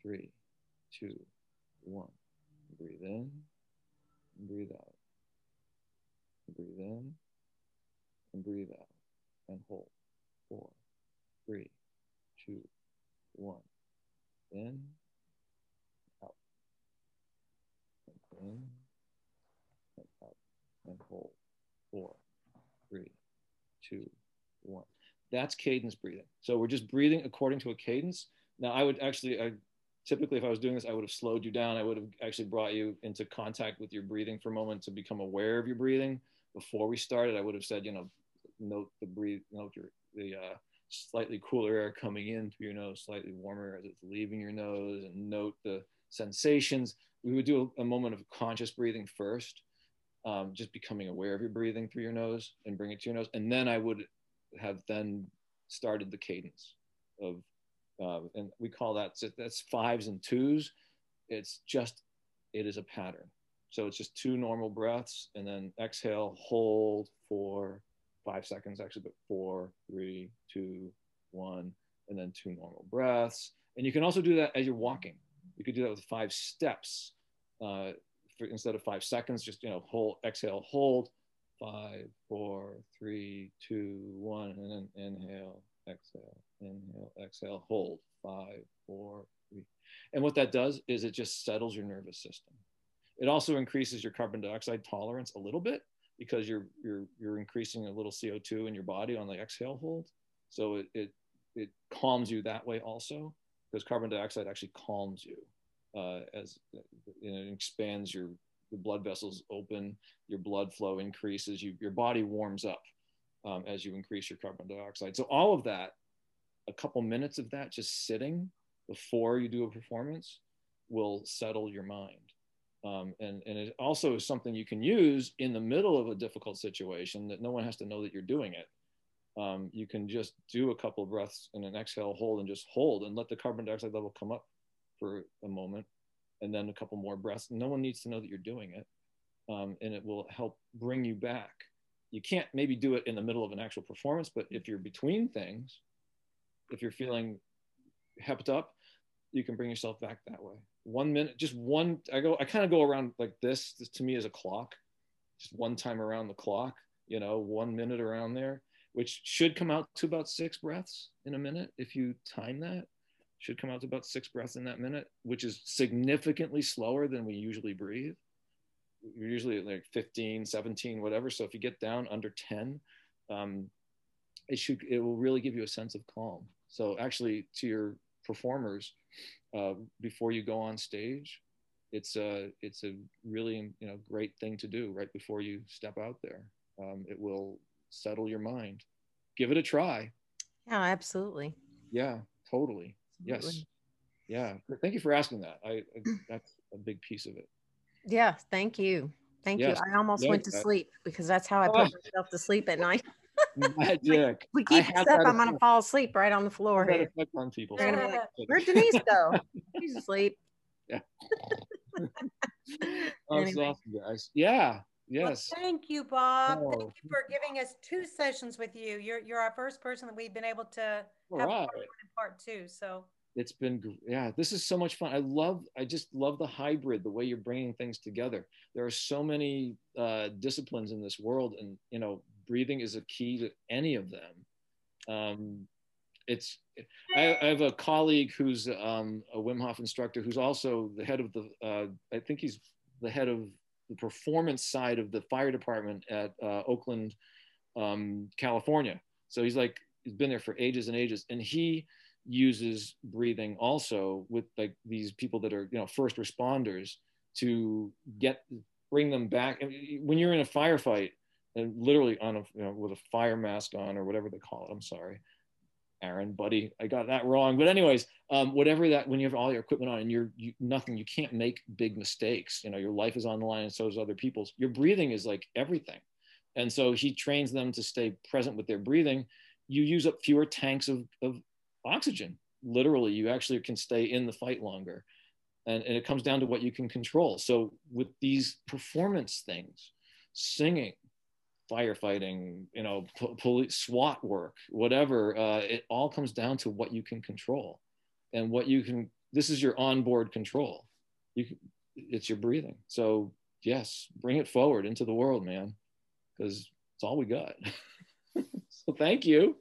three two one. Breathe in, breathe out. Breathe in, and breathe out. And hold. Four, three, two, one. In, out. And in, and out. And hold. Four, three, two, one. That's cadence breathing. So we're just breathing according to a cadence. Now, I would actually, I typically if I was doing this, I would have slowed you down. I would have actually brought you into contact with your breathing for a moment to become aware of your breathing. Before we started, I would have said, you know, note the breathe, note your the uh, slightly cooler air coming in through your nose, slightly warmer as it's leaving your nose, and note the sensations. We would do a, a moment of conscious breathing first, um, just becoming aware of your breathing through your nose and bring it to your nose, and then I would have then started the cadence of uh, and we call that that's fives and twos. It's just it is a pattern. So it's just two normal breaths, and then exhale, hold for five seconds actually, but four, three, two, one, and then two normal breaths. And you can also do that as you're walking. You could do that with five steps uh, for, instead of five seconds. Just you know, hold, exhale, hold, five, four, three, two, one, and then inhale, exhale, inhale, exhale, hold, five, four, three. And what that does is it just settles your nervous system. It also increases your carbon dioxide tolerance a little bit because you're you're you're increasing a little CO2 in your body on the exhale hold. So it it, it calms you that way also because carbon dioxide actually calms you uh, as know, it expands your the blood vessels open, your blood flow increases, you, your body warms up um, as you increase your carbon dioxide. So all of that, a couple minutes of that just sitting before you do a performance will settle your mind. Um, and, and it also is something you can use in the middle of a difficult situation that no one has to know that you're doing it. Um, you can just do a couple breaths and an exhale, hold, and just hold and let the carbon dioxide level come up for a moment, and then a couple more breaths. No one needs to know that you're doing it, um, and it will help bring you back you can't maybe do it in the middle of an actual performance, but if you're between things, if you're feeling hepped up, you can bring yourself back that way. One minute, just one. I go. I kind of go around like this. This to me is a clock. Just one time around the clock. You know, one minute around there, which should come out to about six breaths in a minute if you time that. Should come out to about six breaths in that minute, which is significantly slower than we usually breathe. We're usually like 15, 17, whatever. So if you get down under 10, um, it should it will really give you a sense of calm. So actually, to your performers, uh, before you go on stage, it's a it's a really you know great thing to do right before you step out there. Um, it will settle your mind. Give it a try. Yeah, absolutely. Yeah, totally. Absolutely. Yes. Yeah. Thank you for asking that. I, I mm. that's a big piece of it. Yeah. Thank you. Thank yes. you. I almost yes. went to sleep because that's how I put oh. myself to sleep at night. Magic. we keep this up, I'm gonna fall asleep right on the floor here. on people. They're gonna be like, Where'd Denise go? She's asleep. Yeah. oh, anyway. awesome, guys. Yeah. Yes. Well, thank you, Bob. Oh. Thank you for giving us two sessions with you. You're you're our first person that we've been able to All have right. part, part two. So it's been yeah this is so much fun i love i just love the hybrid the way you're bringing things together there are so many uh, disciplines in this world and you know breathing is a key to any of them um, it's I, I, have a colleague who's um, a wim hof instructor who's also the head of the uh, i think he's the head of the performance side of the fire department at uh, oakland um, california so he's like he's been there for ages and ages. And he uses breathing also with like these people that are you know first responders to get bring them back. When you're in a firefight and literally on a you know with a fire mask on or whatever they call it i'm sorry aaron buddy i got that wrong. But anyways um, whatever that when you have all your equipment on and you're you, nothing you can't make big mistakes. You know your life is on the line and so is other people's. Your breathing is like everything. And so he trains them to stay present with their breathing you use up fewer tanks of, of oxygen. Literally, you actually can stay in the fight longer. And, and it comes down to what you can control. So, with these performance things, singing, firefighting, you know, police, SWAT work, whatever, uh, it all comes down to what you can control and what you can. This is your onboard control. You, can, it's your breathing. So, yes, bring it forward into the world, man, because it's all we got. so, thank you.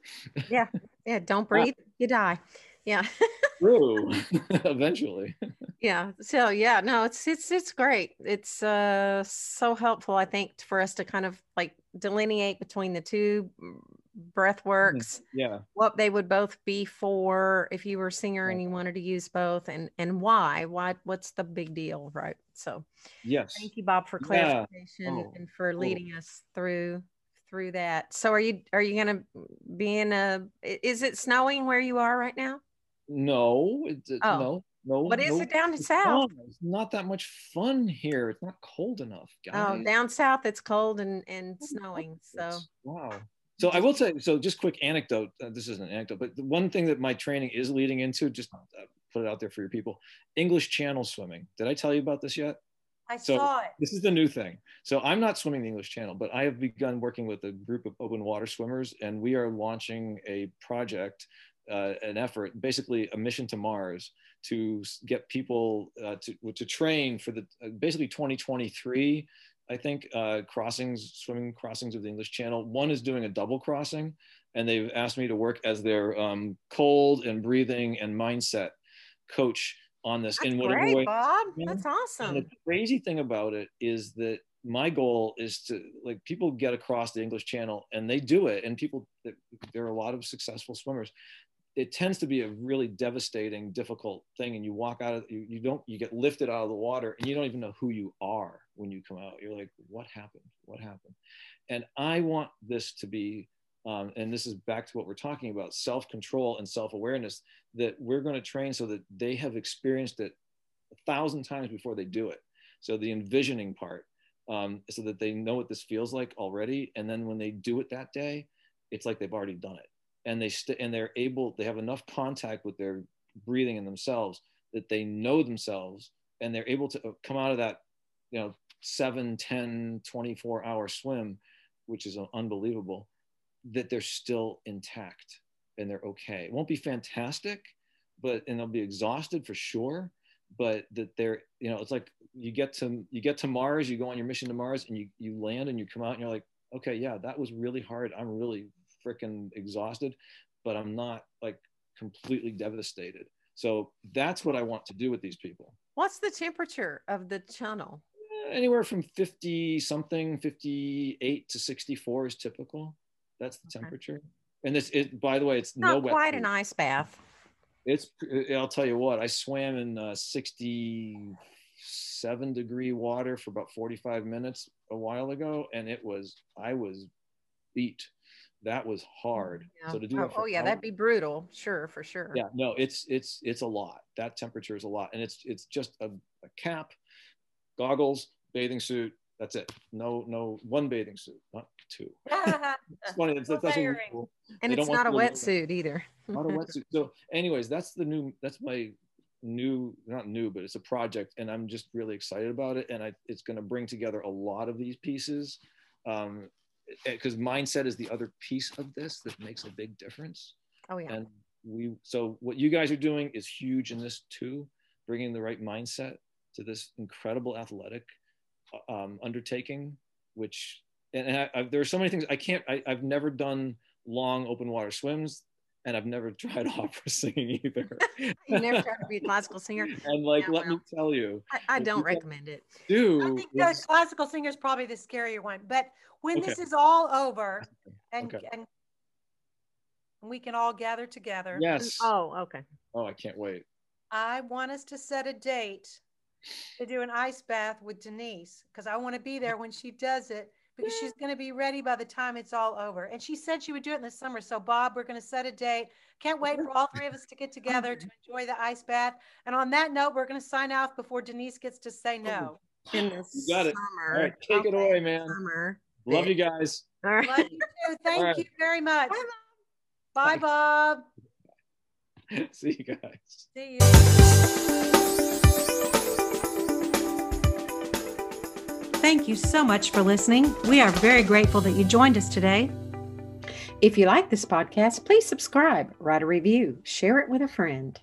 Yeah. Yeah. Don't breathe you die. Yeah. True. Eventually. yeah. So yeah, no, it's it's it's great. It's uh so helpful, I think, for us to kind of like delineate between the two breath mm-hmm. works. Yeah. What they would both be for if you were a singer and you wanted to use both and and why. Why what's the big deal, right? So yes. Thank you, Bob, for clarification yeah. oh. and for leading oh. us through through that. So are you are you going to be in a? Is it snowing where you are right now? No, it's, oh. no, no. What is no, it down south? It's not that much fun here. It's not cold enough, oh, guys. Oh, down south it's cold and and snowing. So wow. So I will say, so just quick anecdote. Uh, this is an anecdote, but the one thing that my training is leading into, just uh, put it out there for your people, English Channel swimming. Did I tell you about this yet? I so saw it. This is the new thing. So I'm not swimming the English Channel, but I have begun working with a group of open water swimmers, and we are launching a project, uh, an effort, basically a mission to Mars to get people uh, to to train for the uh, basically 2023. I think uh, crossings, swimming crossings of the English Channel. One is doing a double crossing, and they've asked me to work as their um, cold and breathing and mindset coach on this That's in whatever great, way. Bob. That's awesome. And the crazy thing about it is that my goal is to like people get across the English Channel and they do it, and people there are a lot of successful swimmers. It tends to be a really devastating, difficult thing, and you walk out of you, you don't you get lifted out of the water, and you don't even know who you are when you come out. You're like, what happened? What happened? And I want this to be um, and this is back to what we're talking about self-control and self-awareness that we're going to train so that they have experienced it a thousand times before they do it. So the envisioning part um, so that they know what this feels like already and then when they do it that day it's like they've already done it. And they st- and they're able they have enough contact with their breathing and themselves that they know themselves and they're able to uh, come out of that you know 7 10 24 hour swim which is unbelievable, that they're still intact and they're okay. It won't be fantastic, but and they'll be exhausted for sure. But that they're, you know, it's like you get to you get to Mars, you go on your mission to Mars, and you you land and you come out and you're like, okay, yeah, that was really hard. I'm really freaking exhausted, but I'm not like completely devastated. So that's what I want to do with these people. What's the temperature of the tunnel? Uh, anywhere from 50 something, 58 to 64 is typical. That's the okay. temperature. And this, it, by the way, it's not no quite an ice bath. It's, I'll tell you what, I swam in uh, 67 degree water for about 45 minutes a while ago. And it was, I was beat that was hard. Yeah. So to do oh, oh yeah, that'd be brutal. Sure, for sure. Yeah, no, it's it's it's a lot. That temperature is a lot, and it's it's just a, a cap, goggles, bathing suit. That's it. No, no, one bathing suit, not two. it's funny. It's, that's cool. And they it's not a wetsuit either. not a wetsuit. So, anyways, that's the new. That's my new, not new, but it's a project, and I'm just really excited about it. And I, it's going to bring together a lot of these pieces. Um, because mindset is the other piece of this that makes a big difference. Oh yeah. And we so what you guys are doing is huge in this too, bringing the right mindset to this incredible athletic um, undertaking, which and, and I, I, there are so many things I can't. I, I've never done long open water swims and I've never tried opera singing either. you never tried to be a classical singer. And like, let well, me tell you, I, I don't recommend it. Do I think the classical singer is probably the scarier one. But when okay. this is all over, and okay. and we can all gather together. Yes. Oh, okay. Oh, I can't wait. I want us to set a date to do an ice bath with Denise because I want to be there when she does it because she's going to be ready by the time it's all over. And she said she would do it in the summer. So, Bob, we're going to set a date. Can't wait for all three of us to get together to enjoy the ice bath. And on that note, we're going to sign off before Denise gets to say no. In the you got summer. it. All right, take okay. it away, man. Summer. Love you guys. All right. Love you too. Thank right. you very much. Bye, Bye Bob. See you guys. See you. Thank you so much for listening. We are very grateful that you joined us today. If you like this podcast, please subscribe, write a review, share it with a friend.